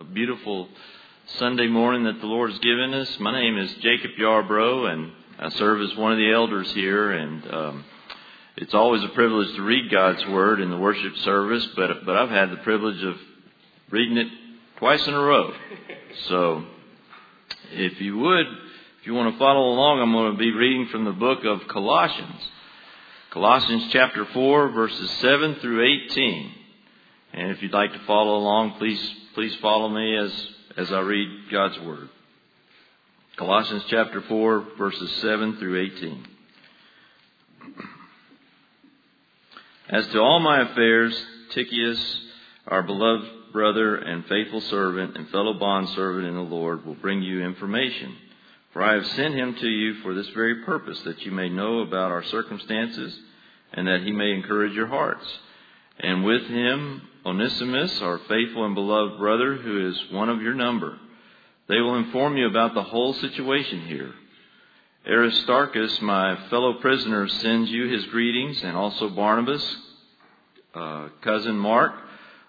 a beautiful Sunday morning that the Lord has given us. My name is Jacob Yarbrough, and I serve as one of the elders here. And um, it's always a privilege to read God's Word in the worship service, but but I've had the privilege of reading it twice in a row. So, if you would, if you want to follow along, I'm going to be reading from the book of Colossians. Colossians chapter 4, verses 7 through 18. And if you'd like to follow along, please please follow me as as I read God's word. Colossians chapter 4 verses 7 through 18. As to all my affairs, Tychicus, our beloved brother and faithful servant and fellow bondservant in the Lord, will bring you information. For I have sent him to you for this very purpose, that you may know about our circumstances and that he may encourage your hearts. And with him, Onesimus, our faithful and beloved brother, who is one of your number. They will inform you about the whole situation here. Aristarchus, my fellow prisoner, sends you his greetings, and also Barnabas, uh, cousin Mark,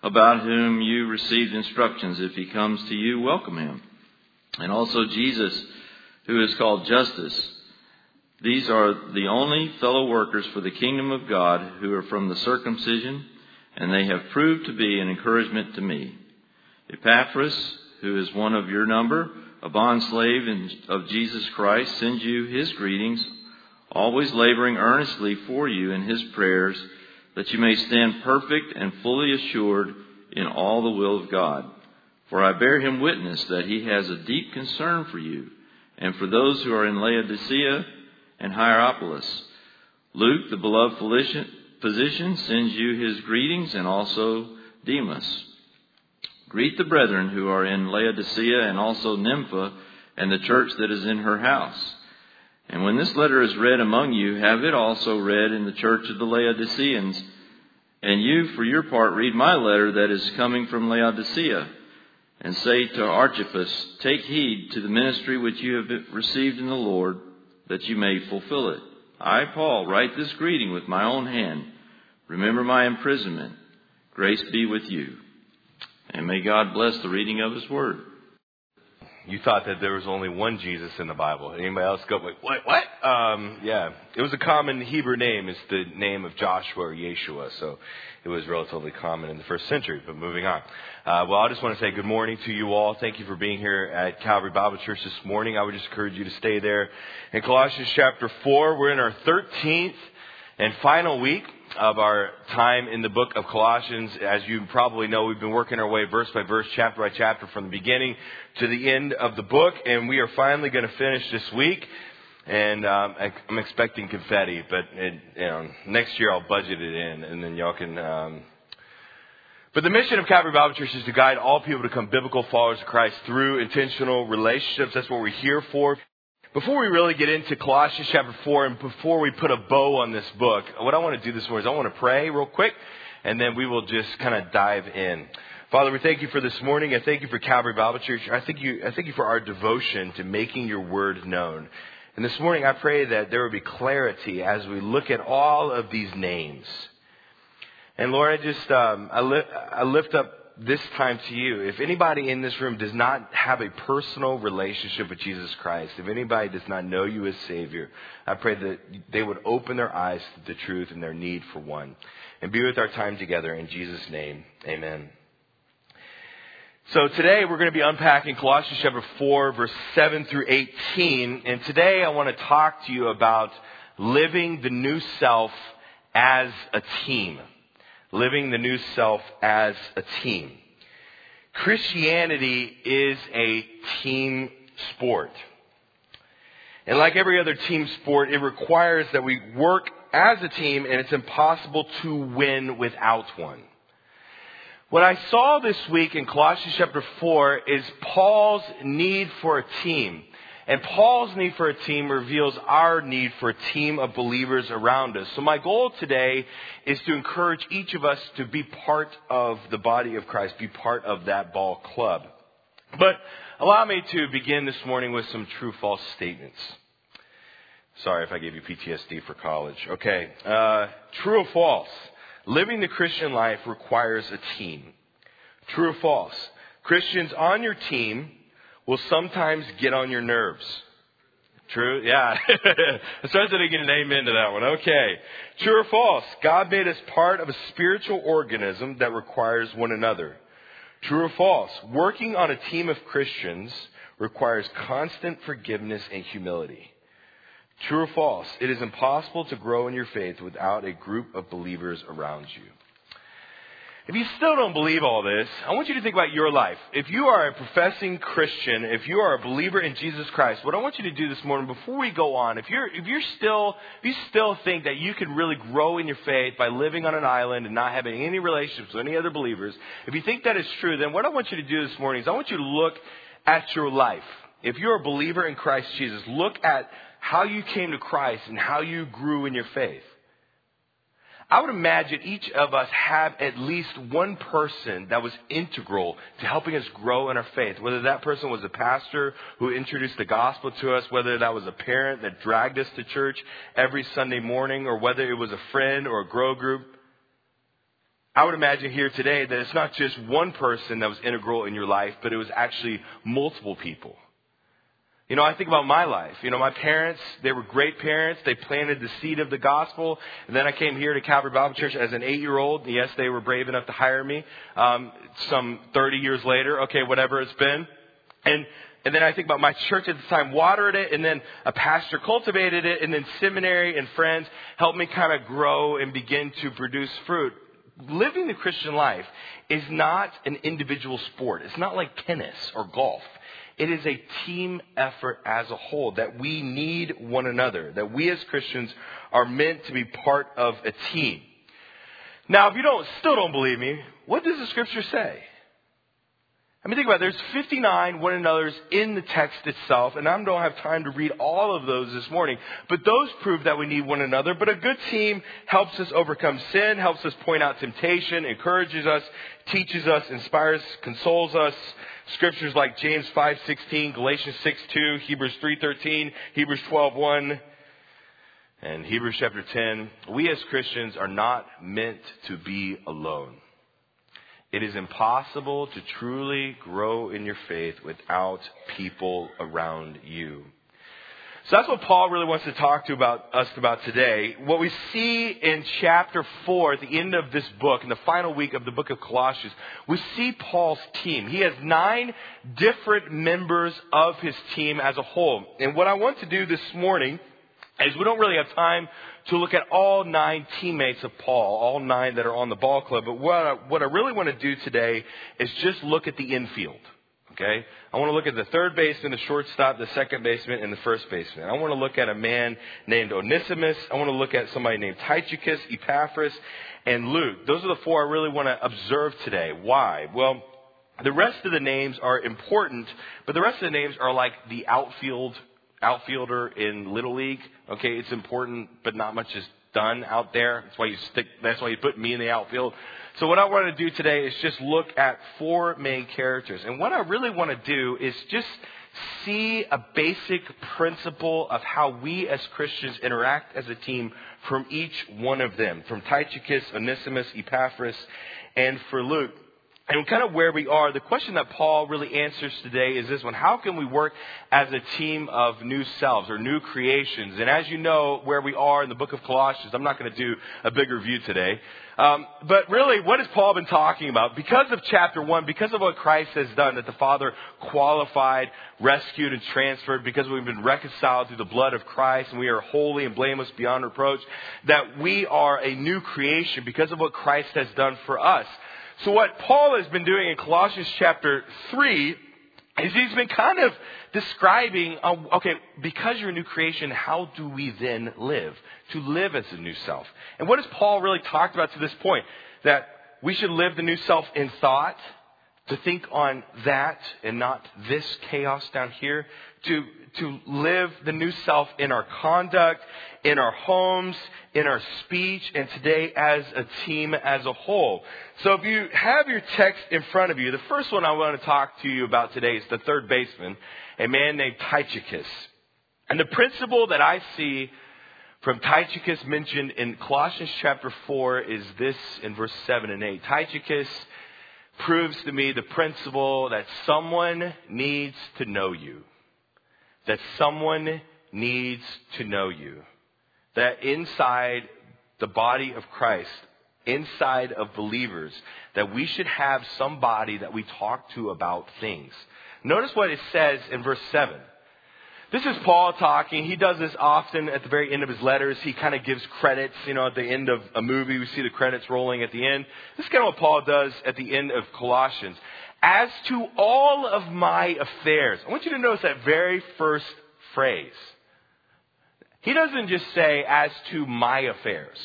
about whom you received instructions. If he comes to you, welcome him. And also Jesus, who is called Justus. These are the only fellow workers for the kingdom of God who are from the circumcision and they have proved to be an encouragement to me. Epaphras, who is one of your number, a bondslave of Jesus Christ, sends you his greetings, always laboring earnestly for you in his prayers, that you may stand perfect and fully assured in all the will of God. For I bear him witness that he has a deep concern for you, and for those who are in Laodicea and Hierapolis. Luke, the beloved physician sends you his greetings and also Demas. Greet the brethren who are in Laodicea and also Nympha and the church that is in her house. And when this letter is read among you, have it also read in the church of the Laodiceans. And you, for your part, read my letter that is coming from Laodicea. And say to Archippus, Take heed to the ministry which you have received in the Lord, that you may fulfill it. I, Paul, write this greeting with my own hand. Remember my imprisonment. Grace be with you. And may God bless the reading of His Word. You thought that there was only one Jesus in the Bible. Anybody else go, like, what, what? Um, yeah. It was a common Hebrew name. It's the name of Joshua or Yeshua. So it was relatively common in the first century. But moving on. Uh, well, I just want to say good morning to you all. Thank you for being here at Calvary Bible Church this morning. I would just encourage you to stay there. In Colossians chapter 4, we're in our 13th and final week of our time in the book of Colossians. As you probably know, we've been working our way verse by verse, chapter by chapter from the beginning to the end of the book, and we are finally going to finish this week. And um, I'm expecting confetti, but it, you know, next year I'll budget it in, and then y'all can. Um... But the mission of Calvary Bible Church is to guide all people to become biblical followers of Christ through intentional relationships. That's what we're here for. Before we really get into Colossians chapter 4 and before we put a bow on this book, what I want to do this morning is I want to pray real quick and then we will just kind of dive in. Father, we thank you for this morning. I thank you for Calvary Bible Church. I thank you, I thank you for our devotion to making your word known. And this morning I pray that there will be clarity as we look at all of these names. And Lord, I just, um, I, li- I lift up this time to you. If anybody in this room does not have a personal relationship with Jesus Christ, if anybody does not know you as Savior, I pray that they would open their eyes to the truth and their need for one. And be with our time together in Jesus' name. Amen. So today we're going to be unpacking Colossians chapter 4 verse 7 through 18. And today I want to talk to you about living the new self as a team living the new self as a team. Christianity is a team sport. And like every other team sport, it requires that we work as a team and it's impossible to win without one. What I saw this week in Colossians chapter 4 is Paul's need for a team. And Paul's need for a team reveals our need for a team of believers around us. So my goal today is to encourage each of us to be part of the body of Christ, be part of that ball club. But allow me to begin this morning with some true false statements. Sorry if I gave you PTSD for college. Okay. Uh, true or false? Living the Christian life requires a team. True or false? Christians on your team will sometimes get on your nerves. True? Yeah. I started to get an amen to that one. Okay. True or false? God made us part of a spiritual organism that requires one another. True or false? Working on a team of Christians requires constant forgiveness and humility. True or false? It is impossible to grow in your faith without a group of believers around you. If you still don't believe all this, I want you to think about your life. If you are a professing Christian, if you are a believer in Jesus Christ, what I want you to do this morning before we go on, if you're if you're still if you still think that you can really grow in your faith by living on an island and not having any relationships with any other believers, if you think that is true, then what I want you to do this morning is I want you to look at your life. If you're a believer in Christ Jesus, look at how you came to Christ and how you grew in your faith. I would imagine each of us have at least one person that was integral to helping us grow in our faith. Whether that person was a pastor who introduced the gospel to us, whether that was a parent that dragged us to church every Sunday morning, or whether it was a friend or a grow group. I would imagine here today that it's not just one person that was integral in your life, but it was actually multiple people. You know, I think about my life. You know, my parents, they were great parents. They planted the seed of the gospel. And then I came here to Calvary Bible Church as an eight year old. Yes, they were brave enough to hire me. Um, some 30 years later, okay, whatever it's been. And, and then I think about my church at the time watered it, and then a pastor cultivated it, and then seminary and friends helped me kind of grow and begin to produce fruit. Living the Christian life is not an individual sport. It's not like tennis or golf. It is a team effort as a whole that we need one another, that we as Christians are meant to be part of a team. Now, if you don't, still don't believe me, what does the scripture say? I mean, think about it. There's 59 one another's in the text itself, and I don't have time to read all of those this morning. But those prove that we need one another. But a good team helps us overcome sin, helps us point out temptation, encourages us, teaches us, inspires, consoles us, Scriptures like James 5:16, Galatians 6:2, Hebrews 3:13, Hebrews 12:1, and Hebrews chapter 10. We as Christians are not meant to be alone. It is impossible to truly grow in your faith without people around you. So that's what Paul really wants to talk to about us about today. What we see in chapter 4 at the end of this book, in the final week of the book of Colossians, we see Paul's team. He has nine different members of his team as a whole. And what I want to do this morning is we don't really have time to look at all nine teammates of Paul, all nine that are on the ball club. But what I, what I really want to do today is just look at the infield. Okay? I want to look at the third baseman, the shortstop, the second baseman, and the first baseman. I want to look at a man named Onesimus. I want to look at somebody named Tychicus, Epaphras, and Luke. Those are the four I really want to observe today. Why? Well, the rest of the names are important, but the rest of the names are like the outfield outfielder in Little League. Okay, it's important, but not much is done out there. That's why you stick. That's why you put me in the outfield. So what I want to do today is just look at four main characters. And what I really want to do is just see a basic principle of how we as Christians interact as a team from each one of them, from Tychicus, Onesimus, Epaphras, and for Luke. And kind of where we are, the question that Paul really answers today is this one. How can we work as a team of new selves or new creations? And as you know, where we are in the book of Colossians, I'm not going to do a big review today. Um, but really, what has Paul been talking about? Because of chapter one, because of what Christ has done, that the Father qualified, rescued, and transferred, because we've been reconciled through the blood of Christ, and we are holy and blameless beyond reproach, that we are a new creation because of what Christ has done for us. So what Paul has been doing in Colossians chapter 3 is he's been kind of describing, uh, okay, because you're a new creation, how do we then live? To live as a new self. And what has Paul really talked about to this point? That we should live the new self in thought, to think on that and not this chaos down here, to, to live the new self in our conduct, in our homes, in our speech, and today as a team as a whole. So if you have your text in front of you, the first one I want to talk to you about today is the third baseman, a man named Tychicus. And the principle that I see from Tychicus mentioned in Colossians chapter 4 is this in verse 7 and 8. Tychicus proves to me the principle that someone needs to know you. That someone needs to know you. That inside the body of Christ, inside of believers, that we should have somebody that we talk to about things. Notice what it says in verse 7. This is Paul talking. He does this often at the very end of his letters. He kind of gives credits. You know, at the end of a movie, we see the credits rolling at the end. This is kind of what Paul does at the end of Colossians. As to all of my affairs. I want you to notice that very first phrase. He doesn't just say, as to my affairs.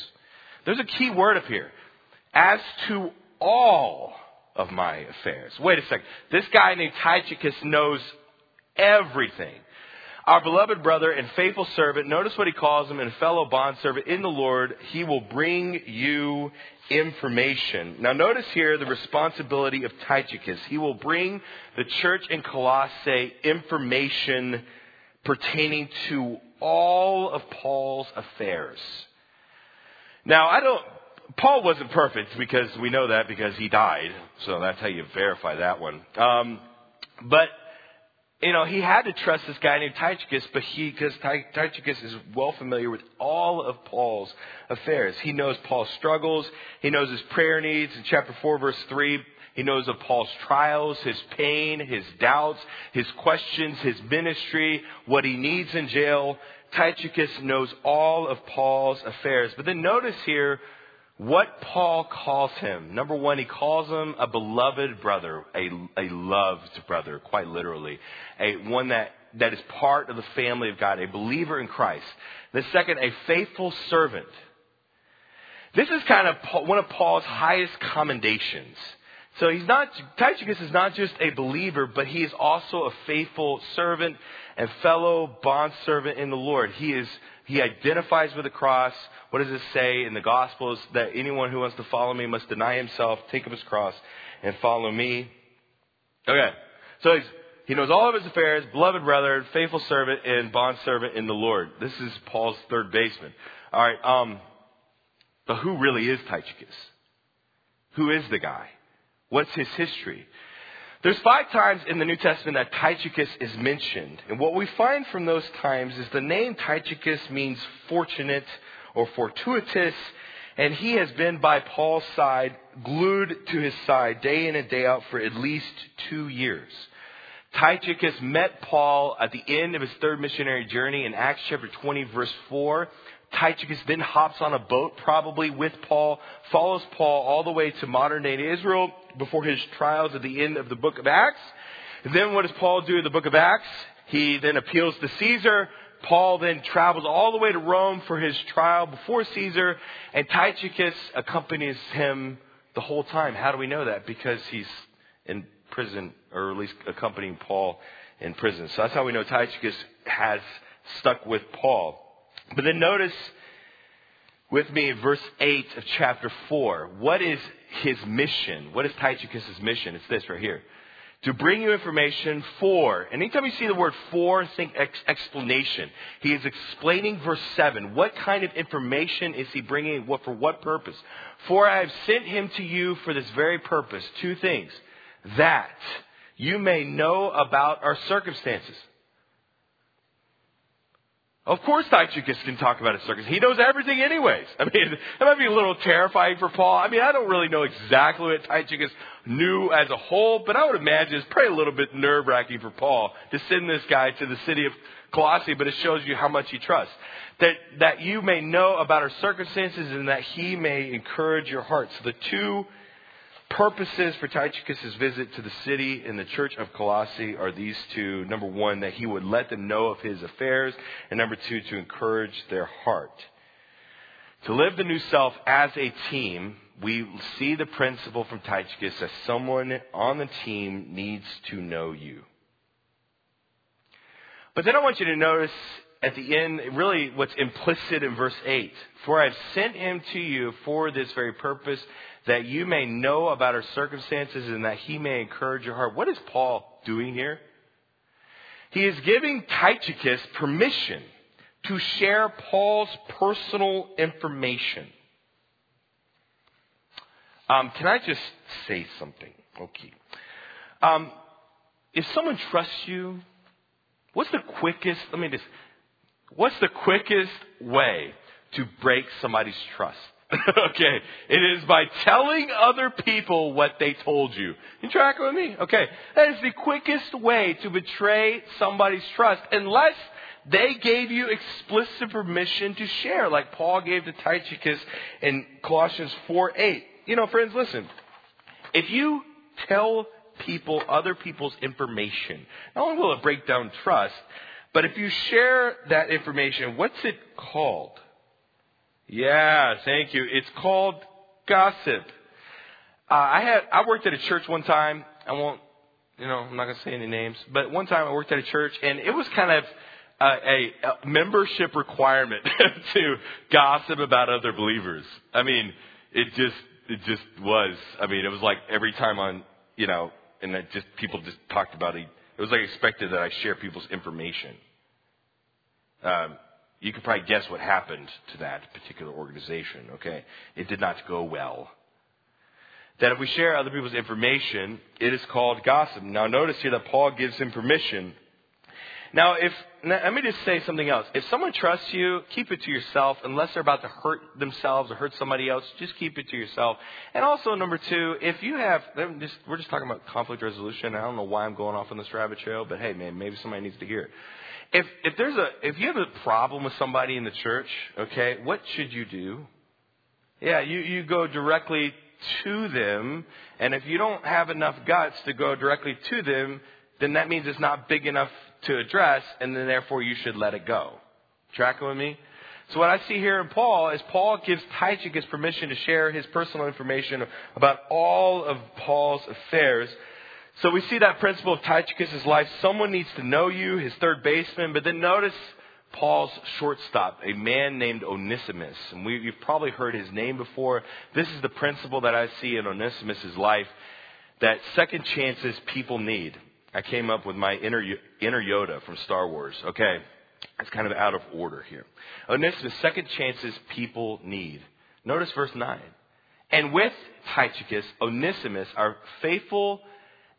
There's a key word up here. As to all of my affairs. Wait a second. This guy named Tychicus knows everything our beloved brother and faithful servant, notice what he calls him, and fellow bondservant in the Lord, he will bring you information. Now notice here the responsibility of Tychicus. He will bring the church in Colossae information pertaining to all of Paul's affairs. Now I don't, Paul wasn't perfect because we know that because he died. So that's how you verify that one. Um, but you know, he had to trust this guy named Tychicus, but he, because Tychicus is well familiar with all of Paul's affairs. He knows Paul's struggles. He knows his prayer needs. In chapter 4, verse 3, he knows of Paul's trials, his pain, his doubts, his questions, his ministry, what he needs in jail. Tychicus knows all of Paul's affairs. But then notice here what Paul calls him. Number one, he calls him a beloved brother, a, a loved brother, quite literally. A one that, that is part of the family of God, a believer in Christ. The second, a faithful servant. This is kind of one of Paul's highest commendations. So he's not, Tychicus is not just a believer, but he is also a faithful servant and fellow bondservant in the Lord. He is he identifies with the cross. What does it say in the Gospels? That anyone who wants to follow me must deny himself, take up his cross, and follow me. Okay. So he knows all of his affairs, beloved brother, faithful servant, and bondservant in the Lord. This is Paul's third baseman. All right. Um, but who really is Tychicus? Who is the guy? What's his history? There's five times in the New Testament that Tychicus is mentioned. And what we find from those times is the name Tychicus means fortunate or fortuitous. And he has been by Paul's side, glued to his side day in and day out for at least two years. Tychicus met Paul at the end of his third missionary journey in Acts chapter 20 verse 4. Tychicus then hops on a boat, probably with Paul, follows Paul all the way to modern day Israel before his trials at the end of the book of Acts. Then what does Paul do in the book of Acts? He then appeals to Caesar. Paul then travels all the way to Rome for his trial before Caesar, and Tychicus accompanies him the whole time. How do we know that? Because he's in prison, or at least accompanying Paul in prison. So that's how we know Tychicus has stuck with Paul. But then notice with me verse 8 of chapter 4. What is his mission? What is Tychicus' mission? It's this right here. To bring you information for, and anytime you see the word for, think ex- explanation. He is explaining verse 7. What kind of information is he bringing? What, for what purpose? For I have sent him to you for this very purpose. Two things. That you may know about our circumstances. Of course Tychicus can talk about his circus. He knows everything anyways. I mean, that might be a little terrifying for Paul. I mean, I don't really know exactly what Tychicus knew as a whole, but I would imagine it's probably a little bit nerve wracking for Paul to send this guy to the city of Colossae, but it shows you how much he trusts. That, that you may know about our circumstances and that he may encourage your hearts. The two purposes for Tychicus' visit to the city and the church of Colossae are these two. Number one, that he would let them know of his affairs, and number two, to encourage their heart. To live the new self as a team, we see the principle from Tychicus that someone on the team needs to know you. But then I want you to notice at the end, really what's implicit in verse 8. For I've sent him to you for this very purpose, that you may know about our circumstances and that he may encourage your heart. What is Paul doing here? He is giving Tychicus permission to share Paul's personal information. Um, can I just say something? Okay. Um, if someone trusts you, what's the quickest, let me just, what's the quickest way to break somebody's trust? okay. It is by telling other people what they told you. You track with me? Okay. That is the quickest way to betray somebody's trust unless they gave you explicit permission to share, like Paul gave to Tychicus in Colossians 4 8. You know, friends, listen. If you tell people other people's information, not only will it break down trust, but if you share that information, what's it called? Yeah, thank you. It's called gossip. Uh, I had I worked at a church one time. I won't, you know, I'm not gonna say any names, but one time I worked at a church, and it was kind of a, a membership requirement to gossip about other believers. I mean, it just it just was. I mean, it was like every time on, you know, and that just people just talked about it. It was like expected that I share people's information. Um, you can probably guess what happened to that particular organization, okay? It did not go well. That if we share other people's information, it is called gossip. Now notice here that Paul gives him permission. Now if, now let me just say something else. If someone trusts you, keep it to yourself unless they're about to hurt themselves or hurt somebody else, just keep it to yourself. And also number two, if you have, just, we're just talking about conflict resolution. I don't know why I'm going off on this rabbit trail, but hey man, maybe somebody needs to hear it. If, if there's a, if you have a problem with somebody in the church, okay, what should you do? Yeah, you, you go directly to them, and if you don't have enough guts to go directly to them, then that means it's not big enough to address, and then therefore you should let it go. Tracking with me? So what I see here in Paul is Paul gives Tychicus permission to share his personal information about all of Paul's affairs so we see that principle of Tychicus' life. Someone needs to know you, his third baseman, but then notice Paul's shortstop, a man named Onesimus. And we, you've probably heard his name before. This is the principle that I see in Onesimus' life that second chances people need. I came up with my inner, inner Yoda from Star Wars. Okay. It's kind of out of order here. Onesimus, second chances people need. Notice verse 9. And with Tychicus, Onesimus, our faithful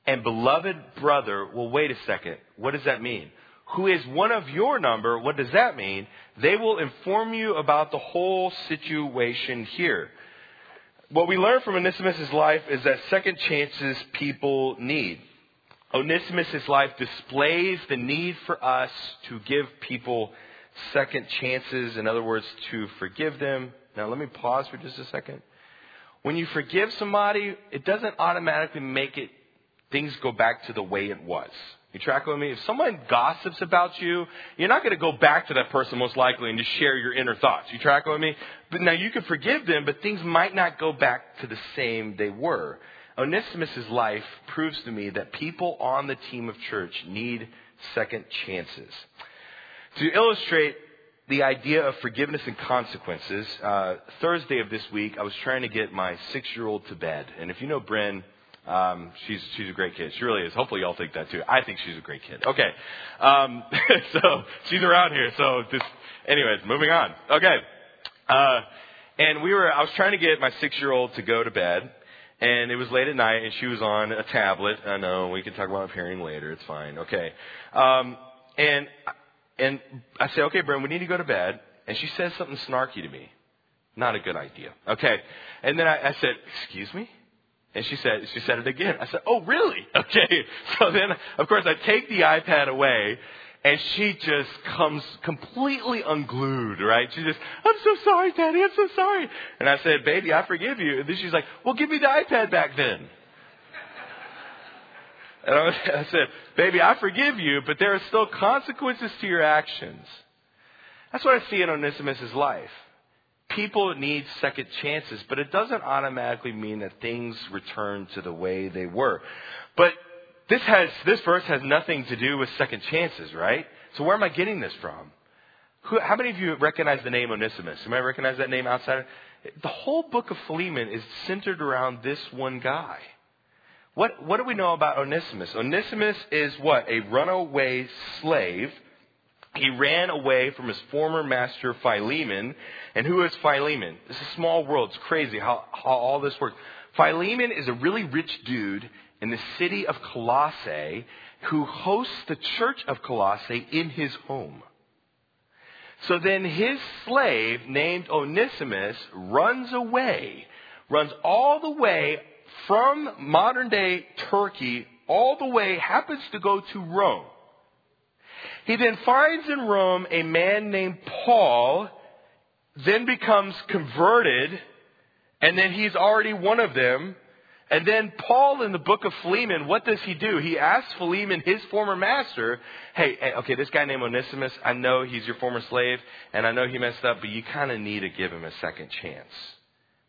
and beloved brother, well, wait a second. What does that mean? Who is one of your number, what does that mean? They will inform you about the whole situation here. What we learn from Onesimus' life is that second chances people need. Onesimus' life displays the need for us to give people second chances. In other words, to forgive them. Now, let me pause for just a second. When you forgive somebody, it doesn't automatically make it things go back to the way it was. You track with me? If someone gossips about you, you're not going to go back to that person most likely and just share your inner thoughts. You track with me? But now you can forgive them, but things might not go back to the same they were. Onesimus' life proves to me that people on the team of church need second chances. To illustrate the idea of forgiveness and consequences, uh, Thursday of this week, I was trying to get my six year old to bed. And if you know Bryn, um, she's she's a great kid. She really is. Hopefully, y'all think that too. I think she's a great kid. Okay, um, so she's around here. So just, anyways, moving on. Okay, uh, and we were. I was trying to get my six year old to go to bed, and it was late at night, and she was on a tablet. I know we can talk about parenting later. It's fine. Okay, um, and and I said, okay, Bryn, we need to go to bed. And she says something snarky to me. Not a good idea. Okay, and then I, I said, excuse me. And she said, she said it again. I said, oh, really? Okay. So then, of course, I take the iPad away and she just comes completely unglued, right? She just, I'm so sorry, Daddy, I'm so sorry. And I said, baby, I forgive you. And then she's like, well, give me the iPad back then. And I said, baby, I forgive you, but there are still consequences to your actions. That's what I see in Onesimus' life people need second chances, but it doesn't automatically mean that things return to the way they were. But this has, this verse has nothing to do with second chances, right? So where am I getting this from? Who, how many of you recognize the name Onesimus? Anybody recognize that name outside? The whole book of Philemon is centered around this one guy. What, what do we know about Onesimus? Onesimus is what? A runaway slave he ran away from his former master Philemon. And who is Philemon? It's a small world. It's crazy how, how all this works. Philemon is a really rich dude in the city of Colossae who hosts the church of Colossae in his home. So then his slave named Onesimus runs away, runs all the way from modern day Turkey, all the way, happens to go to Rome. He then finds in Rome a man named Paul, then becomes converted, and then he's already one of them. And then Paul in the book of Philemon, what does he do? He asks Philemon, his former master, hey, okay, this guy named Onesimus, I know he's your former slave, and I know he messed up, but you kind of need to give him a second chance.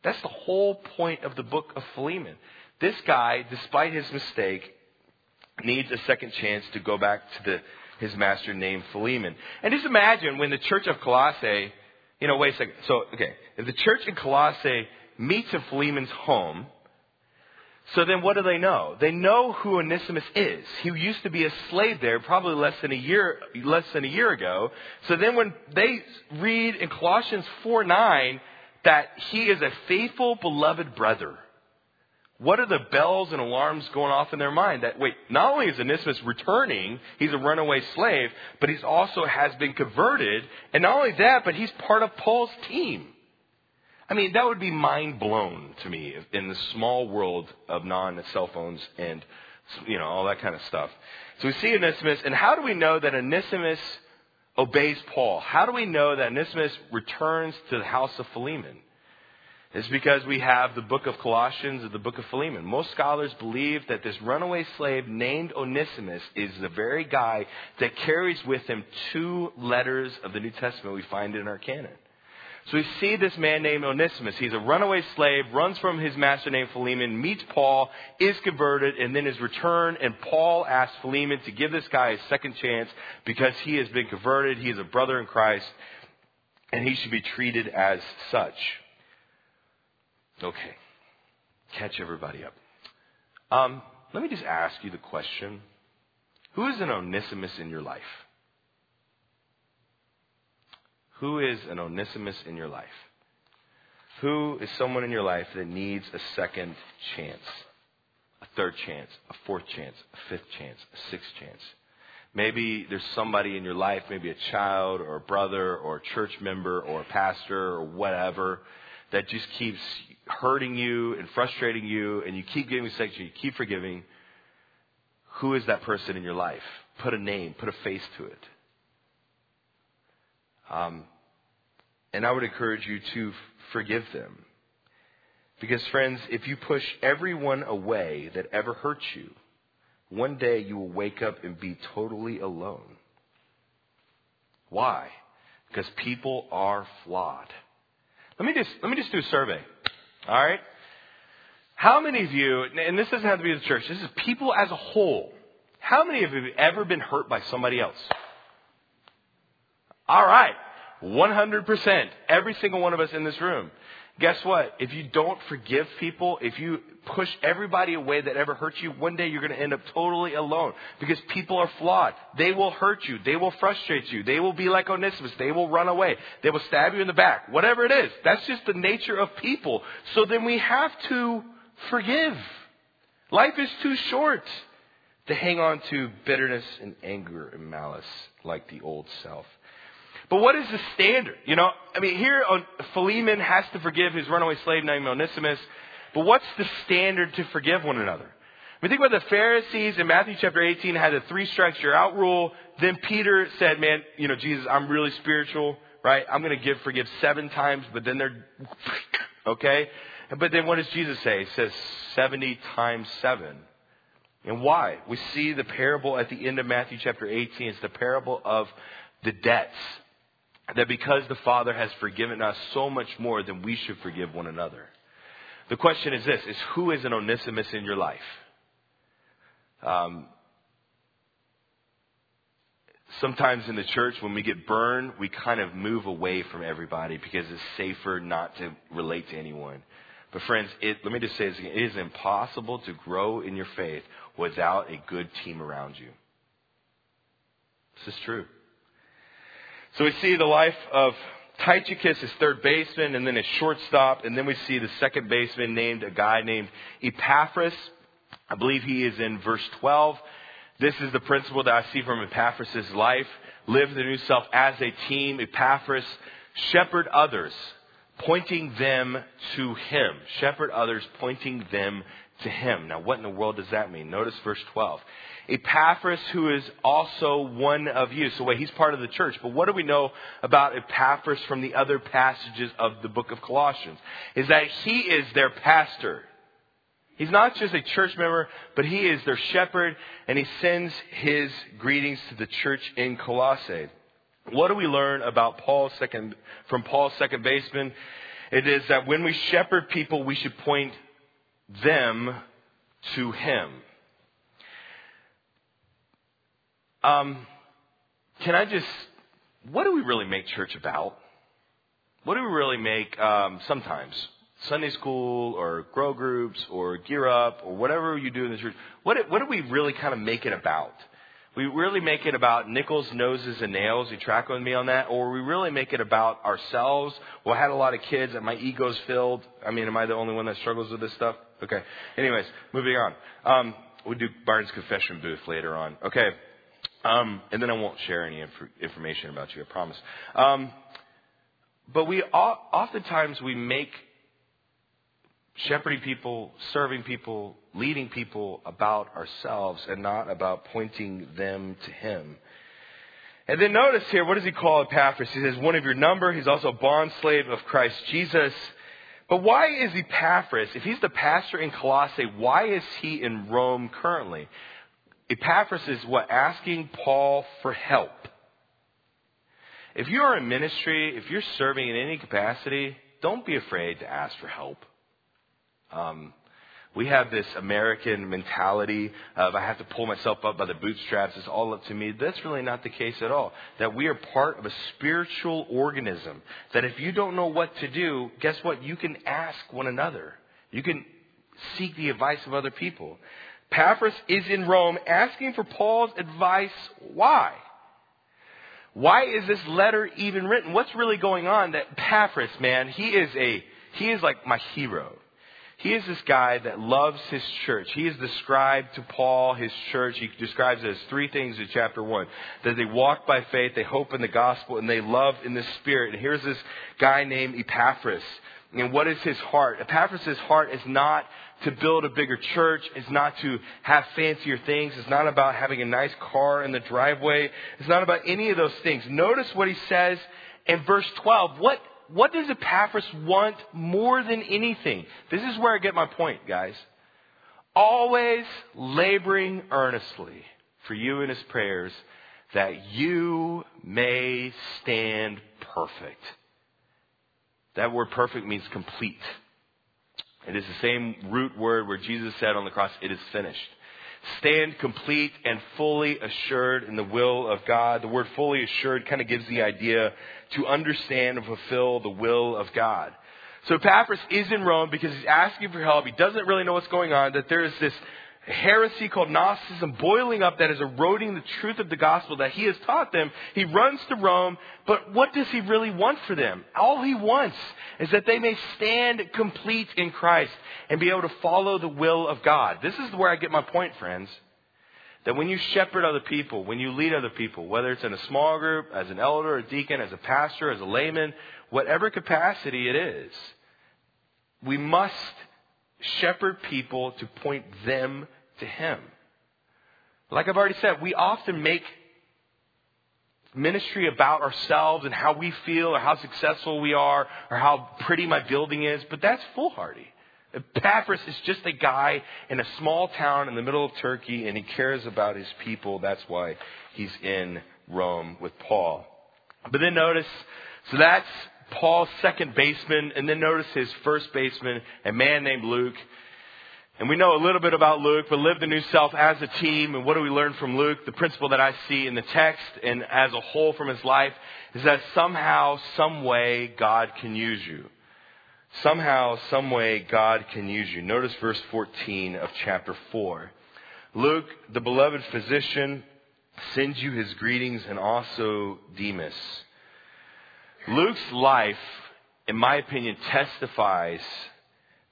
That's the whole point of the book of Philemon. This guy, despite his mistake, needs a second chance to go back to the, his master named Philemon. And just imagine when the church of Colossae, you know, wait a second. So, okay, if the church in Colossae meets in Philemon's home, so then what do they know? They know who Onesimus is. He used to be a slave there probably less than a year, less than a year ago. So then when they read in Colossians 4 9 that he is a faithful, beloved brother, what are the bells and alarms going off in their mind? That wait, not only is Onesimus returning, he's a runaway slave, but he's also has been converted, and not only that, but he's part of Paul's team. I mean, that would be mind blown to me in the small world of non cell phones and, you know, all that kind of stuff. So we see Onesimus, and how do we know that Onesimus obeys Paul? How do we know that Onesimus returns to the house of Philemon? It's because we have the book of Colossians and the book of Philemon. Most scholars believe that this runaway slave named Onesimus is the very guy that carries with him two letters of the New Testament we find in our canon. So we see this man named Onesimus. He's a runaway slave, runs from his master named Philemon, meets Paul, is converted, and then is returned. And Paul asks Philemon to give this guy a second chance because he has been converted. He is a brother in Christ, and he should be treated as such. Okay. Catch everybody up. Um, let me just ask you the question Who is an Onesimus in your life? Who is an Onesimus in your life? Who is someone in your life that needs a second chance? A third chance, a fourth chance, a fifth chance, a sixth chance. Maybe there's somebody in your life, maybe a child or a brother or a church member or a pastor or whatever, that just keeps hurting you and frustrating you, and you keep giving section, you keep forgiving. Who is that person in your life? Put a name, put a face to it. Um, and I would encourage you to forgive them. Because, friends, if you push everyone away that ever hurt you, one day you will wake up and be totally alone. Why? Because people are flawed. Let me just, let me just do a survey. All right? How many of you, and this doesn't have to be the church, this is people as a whole. How many of you have ever been hurt by somebody else? All right. 100%. Every single one of us in this room. Guess what? If you don't forgive people, if you push everybody away that ever hurt you, one day you're going to end up totally alone because people are flawed. They will hurt you. They will frustrate you. They will be like Onesimus. They will run away. They will stab you in the back. Whatever it is. That's just the nature of people. So then we have to forgive. Life is too short to hang on to bitterness and anger and malice like the old self. But what is the standard? You know, I mean, here uh, Philemon has to forgive his runaway slave named Onesimus. But what's the standard to forgive one another? I mean, think about the Pharisees in Matthew chapter 18 had a three strikes you're out rule. Then Peter said, man, you know, Jesus, I'm really spiritual, right? I'm going to give, forgive seven times, but then they're, okay? But then what does Jesus say? He says 70 times seven. And why? We see the parable at the end of Matthew chapter 18. It's the parable of the debts that because the Father has forgiven us so much more than we should forgive one another. The question is this, is who is an Onesimus in your life? Um, sometimes in the church, when we get burned, we kind of move away from everybody because it's safer not to relate to anyone. But friends, it, let me just say this again. It is impossible to grow in your faith without a good team around you. This is true. So we see the life of Tychicus is third baseman, and then a shortstop, and then we see the second baseman named a guy named Epaphras. I believe he is in verse 12. This is the principle that I see from Epaphras' life. Live the new self as a team. Epaphras, shepherd others, pointing them to him. Shepherd others, pointing them to him. Now, what in the world does that mean? Notice verse 12. Epaphras, who is also one of you. So, wait, he's part of the church. But what do we know about Epaphras from the other passages of the book of Colossians? Is that he is their pastor. He's not just a church member, but he is their shepherd, and he sends his greetings to the church in Colossae. What do we learn about Paul's second, from Paul's second baseman? It is that when we shepherd people, we should point them to him. Um, can I just, what do we really make church about? What do we really make, um, sometimes? Sunday school or grow groups or gear up or whatever you do in the church. What, what do we really kind of make it about? We really make it about nickels, noses, and nails. You track with me on that? Or we really make it about ourselves? Well, I had a lot of kids and my ego's filled. I mean, am I the only one that struggles with this stuff? Okay. Anyways, moving on. Um, we'll do Barnes confession booth later on. Okay. Um, and then I won't share any inf- information about you, I promise. Um, but we oftentimes we make shepherding people, serving people, leading people about ourselves and not about pointing them to Him. And then notice here, what does he call Epaphras? He says, one of your number. He's also a bond slave of Christ Jesus. But why is Epaphras, if he's the pastor in Colossae, why is he in Rome currently? Epaphras is what? Asking Paul for help. If you are in ministry, if you're serving in any capacity, don't be afraid to ask for help. Um, we have this American mentality of I have to pull myself up by the bootstraps. It's all up to me. That's really not the case at all. That we are part of a spiritual organism. That if you don't know what to do, guess what? You can ask one another. You can seek the advice of other people. Paphras is in Rome asking for Paul's advice. Why? Why is this letter even written? What's really going on? That Paphras, man, he is a, he is like my hero. He is this guy that loves his church. He is described to Paul, his church. He describes it as three things in chapter one. That they walk by faith, they hope in the gospel, and they love in the spirit. And here's this guy named Epaphras. And what is his heart? Epaphras' heart is not to build a bigger church. It's not to have fancier things. It's not about having a nice car in the driveway. It's not about any of those things. Notice what he says in verse 12. What what does Epaphras want more than anything? This is where I get my point, guys. Always laboring earnestly for you in his prayers that you may stand perfect. That word perfect means complete. It is the same root word where Jesus said on the cross, it is finished. Stand complete and fully assured in the will of God. The word fully assured kind of gives the idea to understand and fulfill the will of God. So Epaphras is in Rome because he's asking for help. He doesn't really know what's going on, that there is this heresy called Gnosticism boiling up that is eroding the truth of the gospel that he has taught them. He runs to Rome, but what does he really want for them? All he wants is that they may stand complete in Christ and be able to follow the will of God. This is where I get my point, friends. That when you shepherd other people, when you lead other people, whether it's in a small group, as an elder, a deacon, as a pastor, as a layman, whatever capacity it is, we must shepherd people to point them to Him. Like I've already said, we often make ministry about ourselves and how we feel or how successful we are or how pretty my building is, but that's foolhardy. Epaphras is just a guy in a small town in the middle of Turkey and he cares about his people. That's why he's in Rome with Paul. But then notice, so that's Paul's second baseman, and then notice his first baseman, a man named Luke. And we know a little bit about Luke, but live the new self as a team. And what do we learn from Luke? The principle that I see in the text and as a whole from his life is that somehow, some way, God can use you. Somehow, some way, God can use you. Notice verse 14 of chapter 4. Luke, the beloved physician, sends you his greetings and also Demas Luke's life, in my opinion, testifies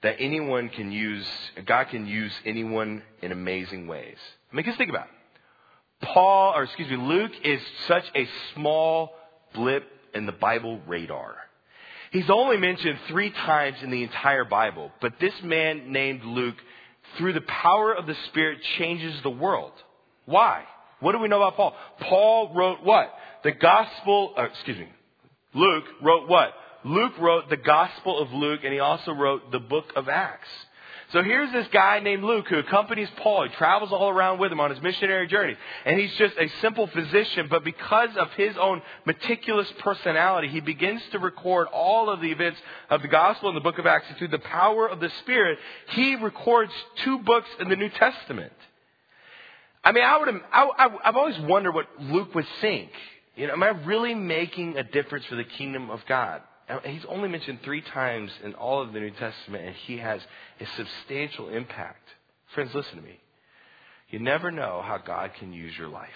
that anyone can use, God can use anyone in amazing ways. I mean, just think about it. Paul, or excuse me, Luke is such a small blip in the Bible radar. He's only mentioned three times in the entire Bible, but this man named Luke, through the power of the Spirit, changes the world. Why? What do we know about Paul? Paul wrote what? The gospel, uh, excuse me, Luke wrote what? Luke wrote the Gospel of Luke and he also wrote the book of Acts. So here's this guy named Luke who accompanies Paul. He travels all around with him on his missionary journey. And he's just a simple physician, but because of his own meticulous personality, he begins to record all of the events of the gospel in the book of Acts. And through the power of the Spirit, he records two books in the New Testament. I mean, I would, I, I've always wondered what Luke would think. You know, am I really making a difference for the kingdom of God? He's only mentioned three times in all of the New Testament, and he has a substantial impact. Friends, listen to me. You never know how God can use your life.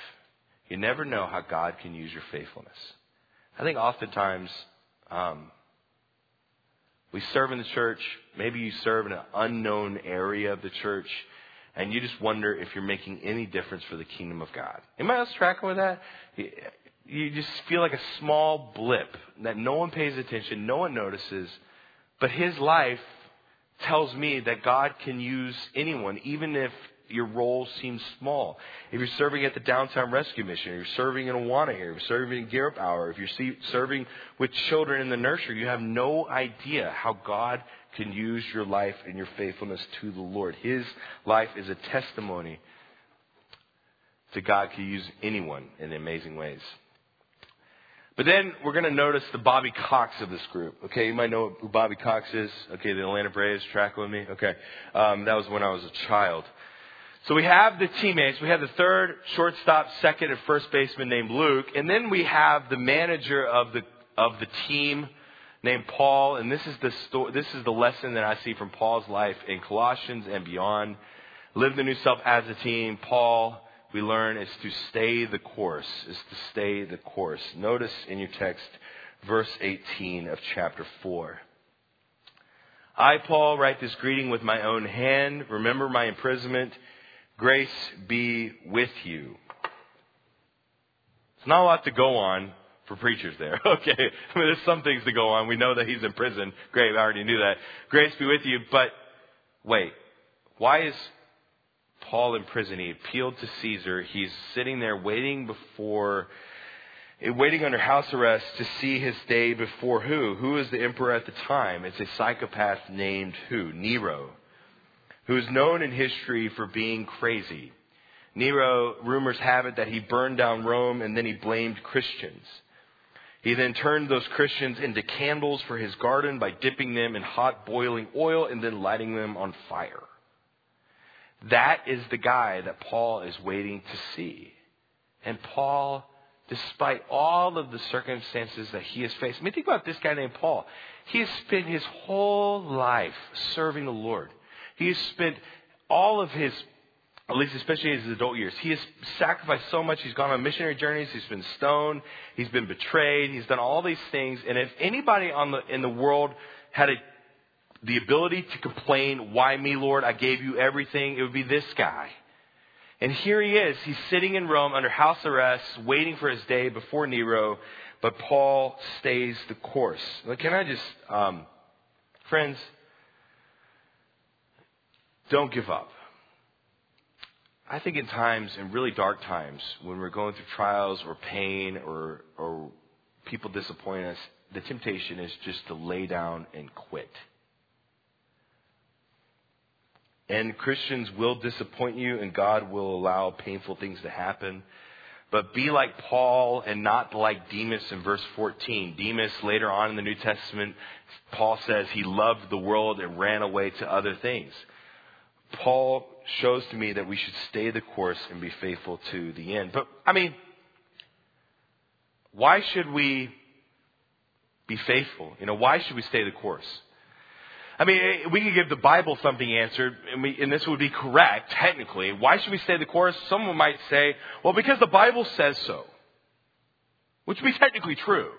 You never know how God can use your faithfulness. I think oftentimes um, we serve in the church. Maybe you serve in an unknown area of the church, and you just wonder if you're making any difference for the kingdom of God. Am I else tracking with that? You just feel like a small blip that no one pays attention, no one notices, but his life tells me that God can use anyone, even if your role seems small. If you're serving at the Downtown Rescue Mission, if you're serving in Awana here, you're serving in Gear Hour, if you're serving with children in the nursery, you have no idea how God can use your life and your faithfulness to the Lord. His life is a testimony to God can use anyone in amazing ways. But then we're going to notice the Bobby Cox of this group. Okay, you might know who Bobby Cox is. Okay, the Atlanta Braves track with me. Okay, um, that was when I was a child. So we have the teammates. We have the third shortstop, second, and first baseman named Luke, and then we have the manager of the of the team named Paul. And this is the story. This is the lesson that I see from Paul's life in Colossians and beyond. Live the new self as a team. Paul we learn is to stay the course, is to stay the course. Notice in your text, verse 18 of chapter 4. I, Paul, write this greeting with my own hand. Remember my imprisonment. Grace be with you. It's not a lot to go on for preachers there. Okay. I mean, there's some things to go on. We know that he's in prison. Great. I already knew that. Grace be with you. But wait. Why is Paul in prison. He appealed to Caesar. He's sitting there waiting before, eh, waiting under house arrest to see his day before who? Who is the emperor at the time? It's a psychopath named who? Nero, who is known in history for being crazy. Nero, rumors have it that he burned down Rome and then he blamed Christians. He then turned those Christians into candles for his garden by dipping them in hot boiling oil and then lighting them on fire. That is the guy that Paul is waiting to see. And Paul, despite all of the circumstances that he has faced, I mean, think about this guy named Paul. He has spent his whole life serving the Lord. He has spent all of his, at least especially his adult years, he has sacrificed so much. He's gone on missionary journeys. He's been stoned. He's been betrayed. He's done all these things. And if anybody on the, in the world had a the ability to complain, why me, Lord? I gave you everything. It would be this guy. And here he is. He's sitting in Rome under house arrest, waiting for his day before Nero, but Paul stays the course. can I just, um, friends, don't give up. I think in times, in really dark times, when we're going through trials or pain or, or people disappoint us, the temptation is just to lay down and quit. And Christians will disappoint you, and God will allow painful things to happen. But be like Paul and not like Demas in verse 14. Demas, later on in the New Testament, Paul says he loved the world and ran away to other things. Paul shows to me that we should stay the course and be faithful to the end. But, I mean, why should we be faithful? You know, why should we stay the course? I mean, eh, we could give the Bible something answered, and, we, and this would be correct, technically. Why should we stay the course? Someone might say, well, because the Bible says so. Which would be technically true.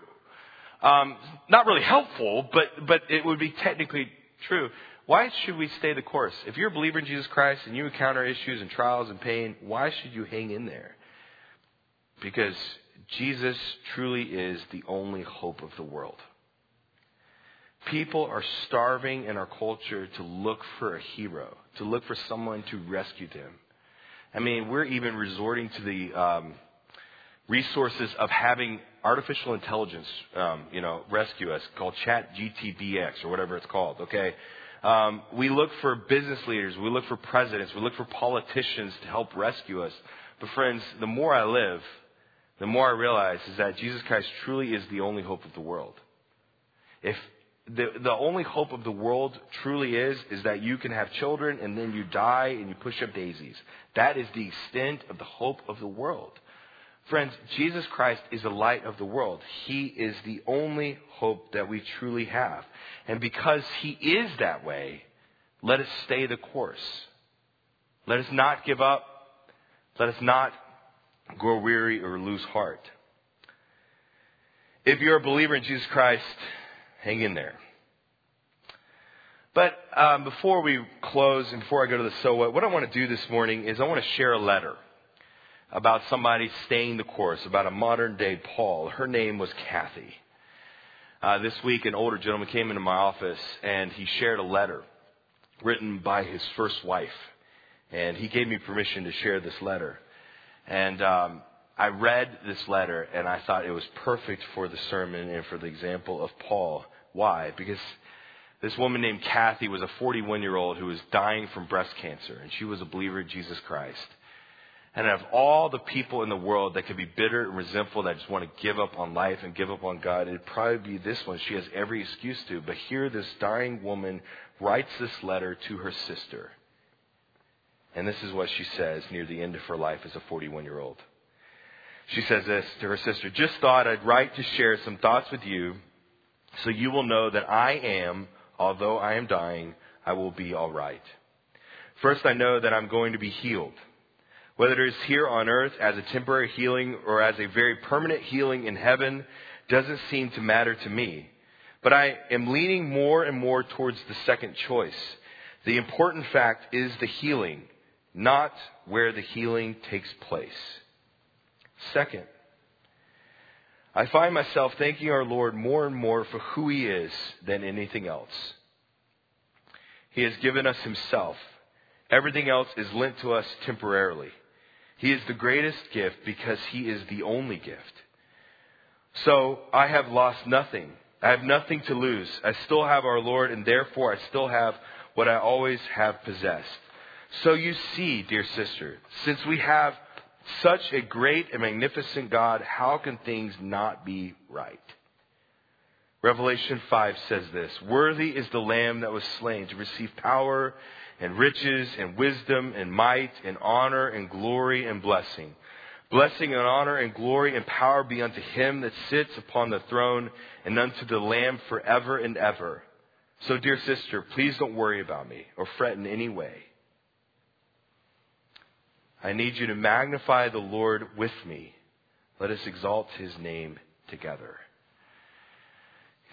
Um, not really helpful, but, but it would be technically true. Why should we stay the course? If you're a believer in Jesus Christ and you encounter issues and trials and pain, why should you hang in there? Because Jesus truly is the only hope of the world. People are starving in our culture to look for a hero, to look for someone to rescue them. I mean, we're even resorting to the um, resources of having artificial intelligence, um, you know, rescue us, called Chat GTBX or whatever it's called. Okay, um, we look for business leaders, we look for presidents, we look for politicians to help rescue us. But friends, the more I live, the more I realize is that Jesus Christ truly is the only hope of the world. If the, the only hope of the world truly is, is that you can have children and then you die and you push up daisies. That is the extent of the hope of the world. Friends, Jesus Christ is the light of the world. He is the only hope that we truly have. And because He is that way, let us stay the course. Let us not give up. Let us not grow weary or lose heart. If you're a believer in Jesus Christ, hang in there. But um, before we close and before I go to the so what, what I want to do this morning is I want to share a letter about somebody staying the course, about a modern day Paul. Her name was Kathy. Uh, this week, an older gentleman came into my office and he shared a letter written by his first wife. And he gave me permission to share this letter. And um, I read this letter and I thought it was perfect for the sermon and for the example of Paul. Why? Because this woman named Kathy was a 41 year old who was dying from breast cancer, and she was a believer in Jesus Christ. And of all the people in the world that could be bitter and resentful that just want to give up on life and give up on God, it'd probably be this one. She has every excuse to. But here, this dying woman writes this letter to her sister. And this is what she says near the end of her life as a 41 year old. She says this to her sister Just thought I'd write to share some thoughts with you so you will know that I am, although I am dying, I will be all right. First, I know that I'm going to be healed. Whether it is here on earth as a temporary healing or as a very permanent healing in heaven doesn't seem to matter to me. But I am leaning more and more towards the second choice. The important fact is the healing, not where the healing takes place. Second, I find myself thanking our Lord more and more for who He is than anything else. He has given us Himself. Everything else is lent to us temporarily. He is the greatest gift because He is the only gift. So I have lost nothing. I have nothing to lose. I still have our Lord, and therefore I still have what I always have possessed. So you see, dear sister, since we have such a great and magnificent God, how can things not be right? Revelation 5 says this Worthy is the Lamb that was slain to receive power and riches and wisdom and might and honor and glory and blessing. Blessing and honor and glory and power be unto him that sits upon the throne and unto the Lamb forever and ever. So, dear sister, please don't worry about me or fret in any way. I need you to magnify the Lord with me. Let us exalt his name together.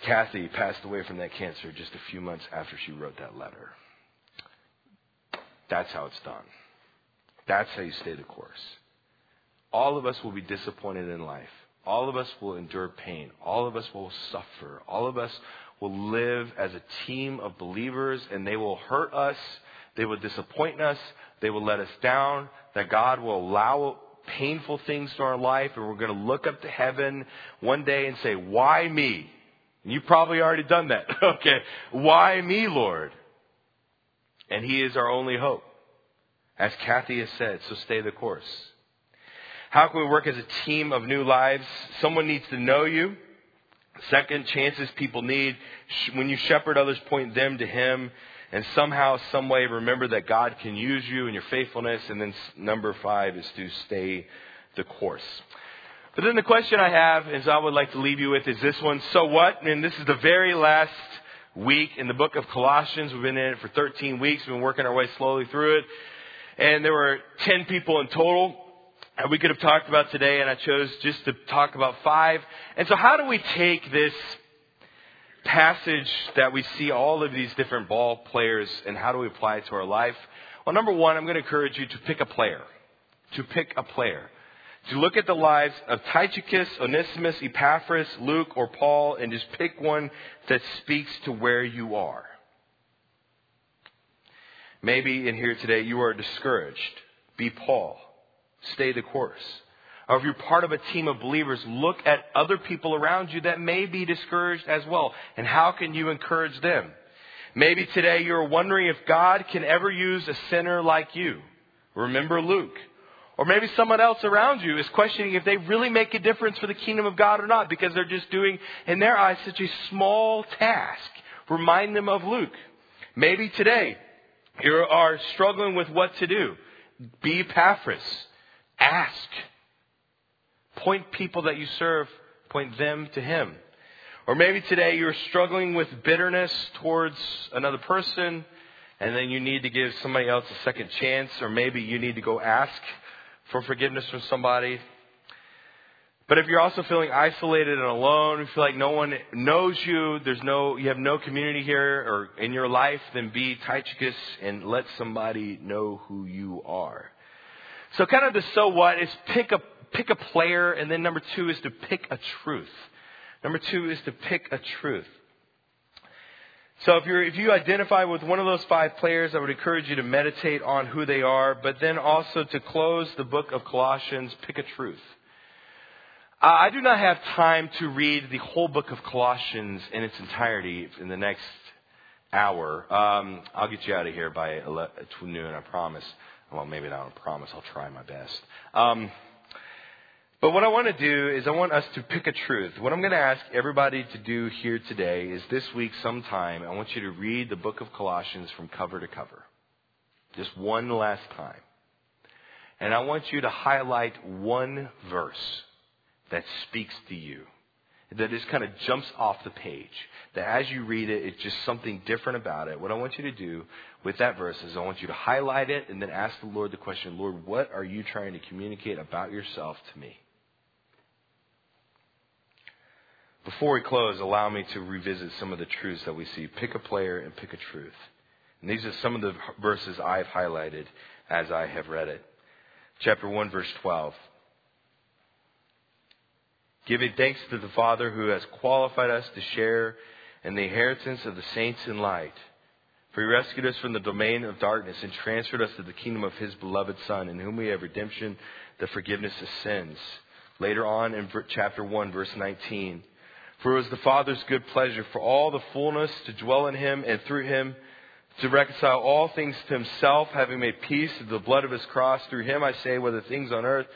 Kathy passed away from that cancer just a few months after she wrote that letter. That's how it's done. That's how you stay the course. All of us will be disappointed in life. All of us will endure pain. All of us will suffer. All of us will live as a team of believers and they will hurt us. They will disappoint us. They will let us down that God will allow painful things to our life and we're going to look up to heaven one day and say, Why me? And you've probably already done that. okay. Why me, Lord? And He is our only hope. As Kathy has said, so stay the course. How can we work as a team of new lives? Someone needs to know you. Second, chances people need. When you shepherd others, point them to Him and somehow, some way, remember that God can use you and your faithfulness. And then number five is to stay the course. But then the question I have is I would like to leave you with is this one. So what? And this is the very last week in the book of Colossians. We've been in it for 13 weeks. We've been working our way slowly through it. And there were 10 people in total that we could have talked about today, and I chose just to talk about five. And so, how do we take this passage that we see all of these different ball players and how do we apply it to our life? Well, number one, I'm going to encourage you to pick a player. To pick a player. To look at the lives of Tychicus, Onesimus, Epaphras, Luke, or Paul and just pick one that speaks to where you are. Maybe in here today you are discouraged. Be Paul. Stay the course. Or if you're part of a team of believers, look at other people around you that may be discouraged as well. And how can you encourage them? Maybe today you're wondering if God can ever use a sinner like you. Remember Luke. Or maybe someone else around you is questioning if they really make a difference for the kingdom of God or not because they're just doing, in their eyes, such a small task. Remind them of Luke. Maybe today you are struggling with what to do. Be Epaphras. Ask. Point people that you serve, point them to Him. Or maybe today you're struggling with bitterness towards another person, and then you need to give somebody else a second chance, or maybe you need to go ask for forgiveness from somebody. But if you're also feeling isolated and alone, you feel like no one knows you, there's no, you have no community here or in your life, then be Tychicus and let somebody know who you are. So kind of the so what is pick a, pick a player, and then number two is to pick a truth. Number two is to pick a truth. So if, if you identify with one of those five players, I would encourage you to meditate on who they are, but then also to close the book of Colossians, pick a truth. I do not have time to read the whole book of Colossians in its entirety in the next hour. Um, I'll get you out of here by 11, noon, I promise. Well, maybe not a promise. I'll try my best. Um, but what I want to do is I want us to pick a truth. What I'm going to ask everybody to do here today is this week sometime, I want you to read the book of Colossians from cover to cover. Just one last time. And I want you to highlight one verse that speaks to you. That just kind of jumps off the page. That as you read it, it's just something different about it. What I want you to do with that verse is I want you to highlight it and then ask the Lord the question, Lord, what are you trying to communicate about yourself to me? Before we close, allow me to revisit some of the truths that we see. Pick a player and pick a truth. And these are some of the verses I've highlighted as I have read it. Chapter 1, verse 12. Giving thanks to the Father who has qualified us to share in the inheritance of the saints in light. For he rescued us from the domain of darkness and transferred us to the kingdom of his beloved Son, in whom we have redemption, the forgiveness of sins. Later on in chapter 1, verse 19. For it was the Father's good pleasure for all the fullness to dwell in him and through him to reconcile all things to himself, having made peace through the blood of his cross. Through him I say, whether things on earth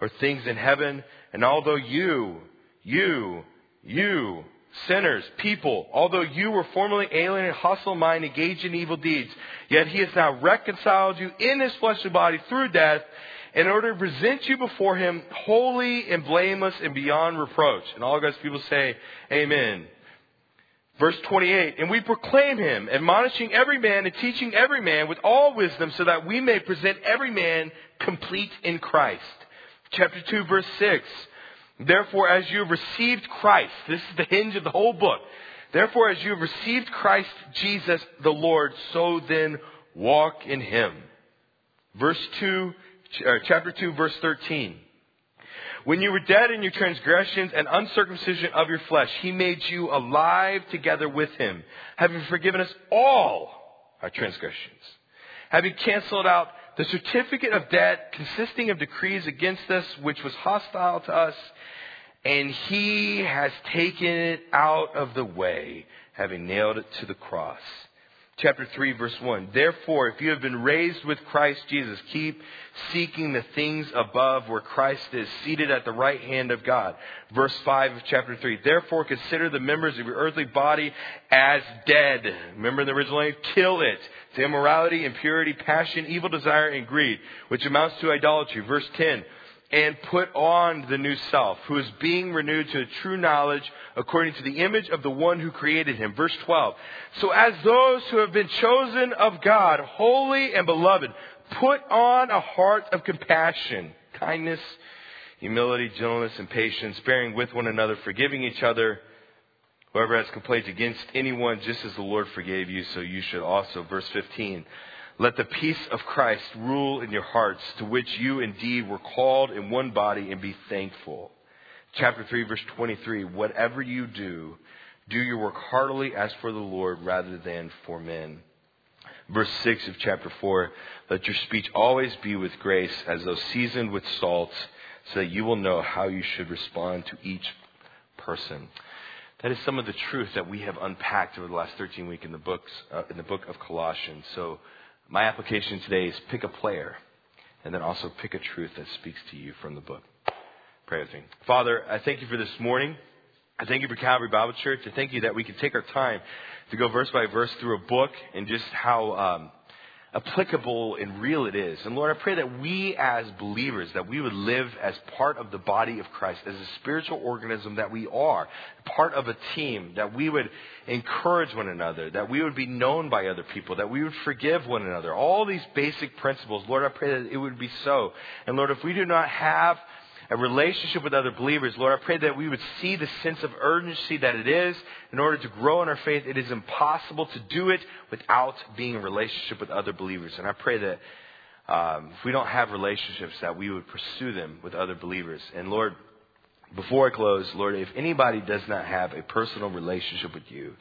or things in heaven, and although you, you, you, sinners, people, although you were formerly alien and hostile mind, engaged in evil deeds, yet he has now reconciled you in his fleshly body through death in order to present you before him holy and blameless and beyond reproach. And all God's people say, Amen. Verse 28, and we proclaim him, admonishing every man and teaching every man with all wisdom so that we may present every man complete in Christ chapter 2, verse 6. Therefore, as you have received Christ, this is the hinge of the whole book. Therefore, as you have received Christ Jesus the Lord, so then walk in him. Verse 2, Uh, chapter 2, verse 13. When you were dead in your transgressions and uncircumcision of your flesh, he made you alive together with him, having forgiven us all our transgressions, having canceled out the certificate of debt consisting of decrees against us, which was hostile to us, and he has taken it out of the way, having nailed it to the cross chapter 3 verse 1. Therefore, if you have been raised with Christ Jesus, keep seeking the things above where Christ is seated at the right hand of God. Verse 5 of chapter 3. Therefore, consider the members of your earthly body as dead. Remember in the original language? Kill it to immorality, impurity, passion, evil desire, and greed, which amounts to idolatry. Verse 10 and put on the new self, who is being renewed to a true knowledge according to the image of the one who created him. Verse 12. So as those who have been chosen of God, holy and beloved, put on a heart of compassion, kindness, humility, gentleness, and patience, bearing with one another, forgiving each other. Whoever has complaints against anyone, just as the Lord forgave you, so you should also. Verse 15. Let the peace of Christ rule in your hearts, to which you indeed were called in one body, and be thankful. Chapter 3, verse 23. Whatever you do, do your work heartily as for the Lord rather than for men. Verse 6 of chapter 4. Let your speech always be with grace, as though seasoned with salt, so that you will know how you should respond to each person. That is some of the truth that we have unpacked over the last 13 weeks in the books uh, in the book of Colossians. So my application today is pick a player and then also pick a truth that speaks to you from the book. Pray with me. Father, I thank you for this morning. I thank you for Calvary Bible Church. I thank you that we can take our time to go verse by verse through a book and just how um, applicable and real it is. And Lord, I pray that we as believers, that we would live as part of the body of Christ, as a spiritual organism that we are, part of a team, that we would encourage one another, that we would be known by other people, that we would forgive one another. All these basic principles, Lord, I pray that it would be so. And Lord, if we do not have a relationship with other believers, Lord, I pray that we would see the sense of urgency that it is in order to grow in our faith. It is impossible to do it without being in relationship with other believers. And I pray that um, if we don't have relationships, that we would pursue them with other believers. And Lord, before I close, Lord, if anybody does not have a personal relationship with you,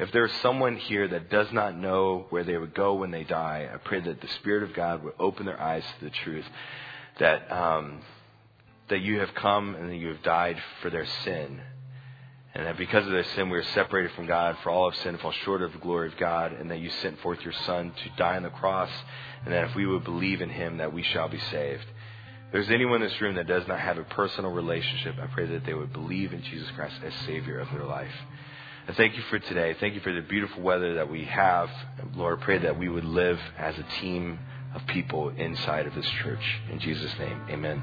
if there's someone here that does not know where they would go when they die, I pray that the Spirit of God would open their eyes to the truth that um, that you have come and that you have died for their sin. And that because of their sin, we are separated from God, for all of sin fall short of the glory of God, and that you sent forth your Son to die on the cross, and that if we would believe in him, that we shall be saved. If there's anyone in this room that does not have a personal relationship, I pray that they would believe in Jesus Christ as Savior of their life. I thank you for today. Thank you for the beautiful weather that we have. Lord, I pray that we would live as a team of people inside of this church. In Jesus' name, amen.